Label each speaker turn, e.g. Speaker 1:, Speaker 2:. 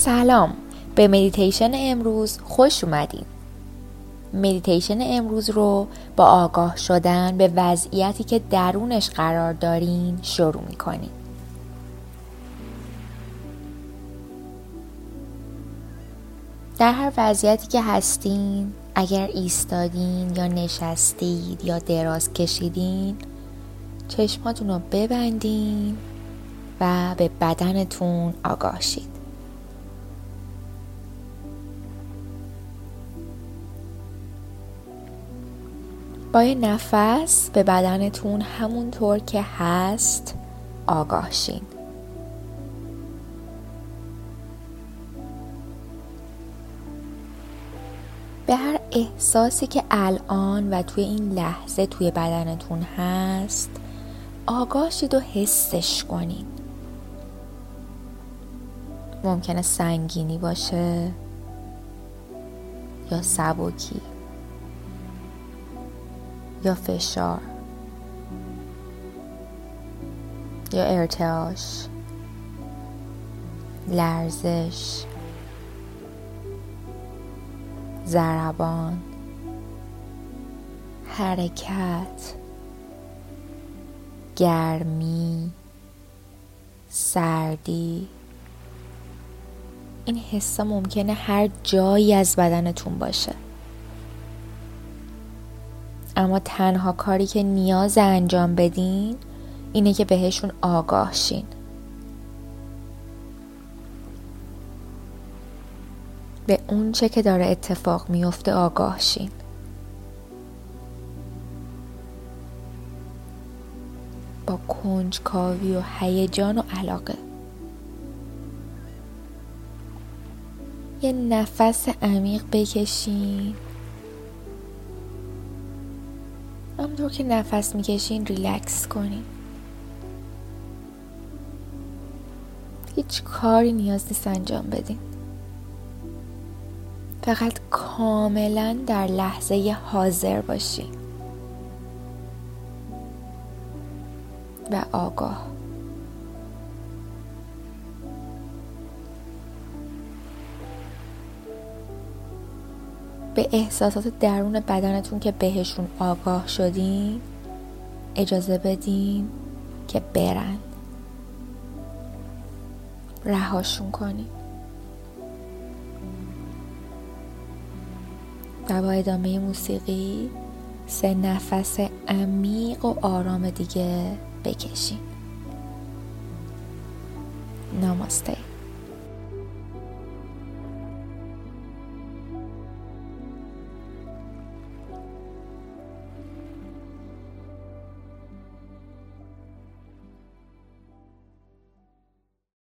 Speaker 1: سلام. به مدیتیشن امروز خوش اومدین. مدیتیشن امروز رو با آگاه شدن به وضعیتی که درونش قرار دارین شروع می‌کنین در هر وضعیتی که هستین اگر ایستادین یا نشستید یا دراز کشیدین چشماتون رو ببندین و به بدنتون آگاه شید. با یه نفس به بدنتون همونطور که هست آگاه شین. به هر احساسی که الان و توی این لحظه توی بدنتون هست آگاه شید و حسش کنین. ممکنه سنگینی باشه یا سبکی. یا فشار یا ارتعاش لرزش زربان حرکت گرمی سردی. این حسا ممکنه هر جایی از بدنتون باشه. اما تنها کاری که نیاز انجام بدین اینه که بهشون آگاه شین. به اون چه که داره اتفاق میفته آگاه شین. با کنجکاوی و هیجان و علاقه. یه نفس عمیق بکشین. همونطور که نفس می‌کشین ریلکس کنین. هیچ کاری نیاز نیست انجام بدین. فقط کاملا در لحظه حاضر باشین. و آگاه. به احساسات درون بدنتون که بهشون آگاه شدین اجازه بدین که برن. رهاشون کنین. و با ادامه موسیقی سه نفس عمیق و آرام دیگه بکشین. ناماسته.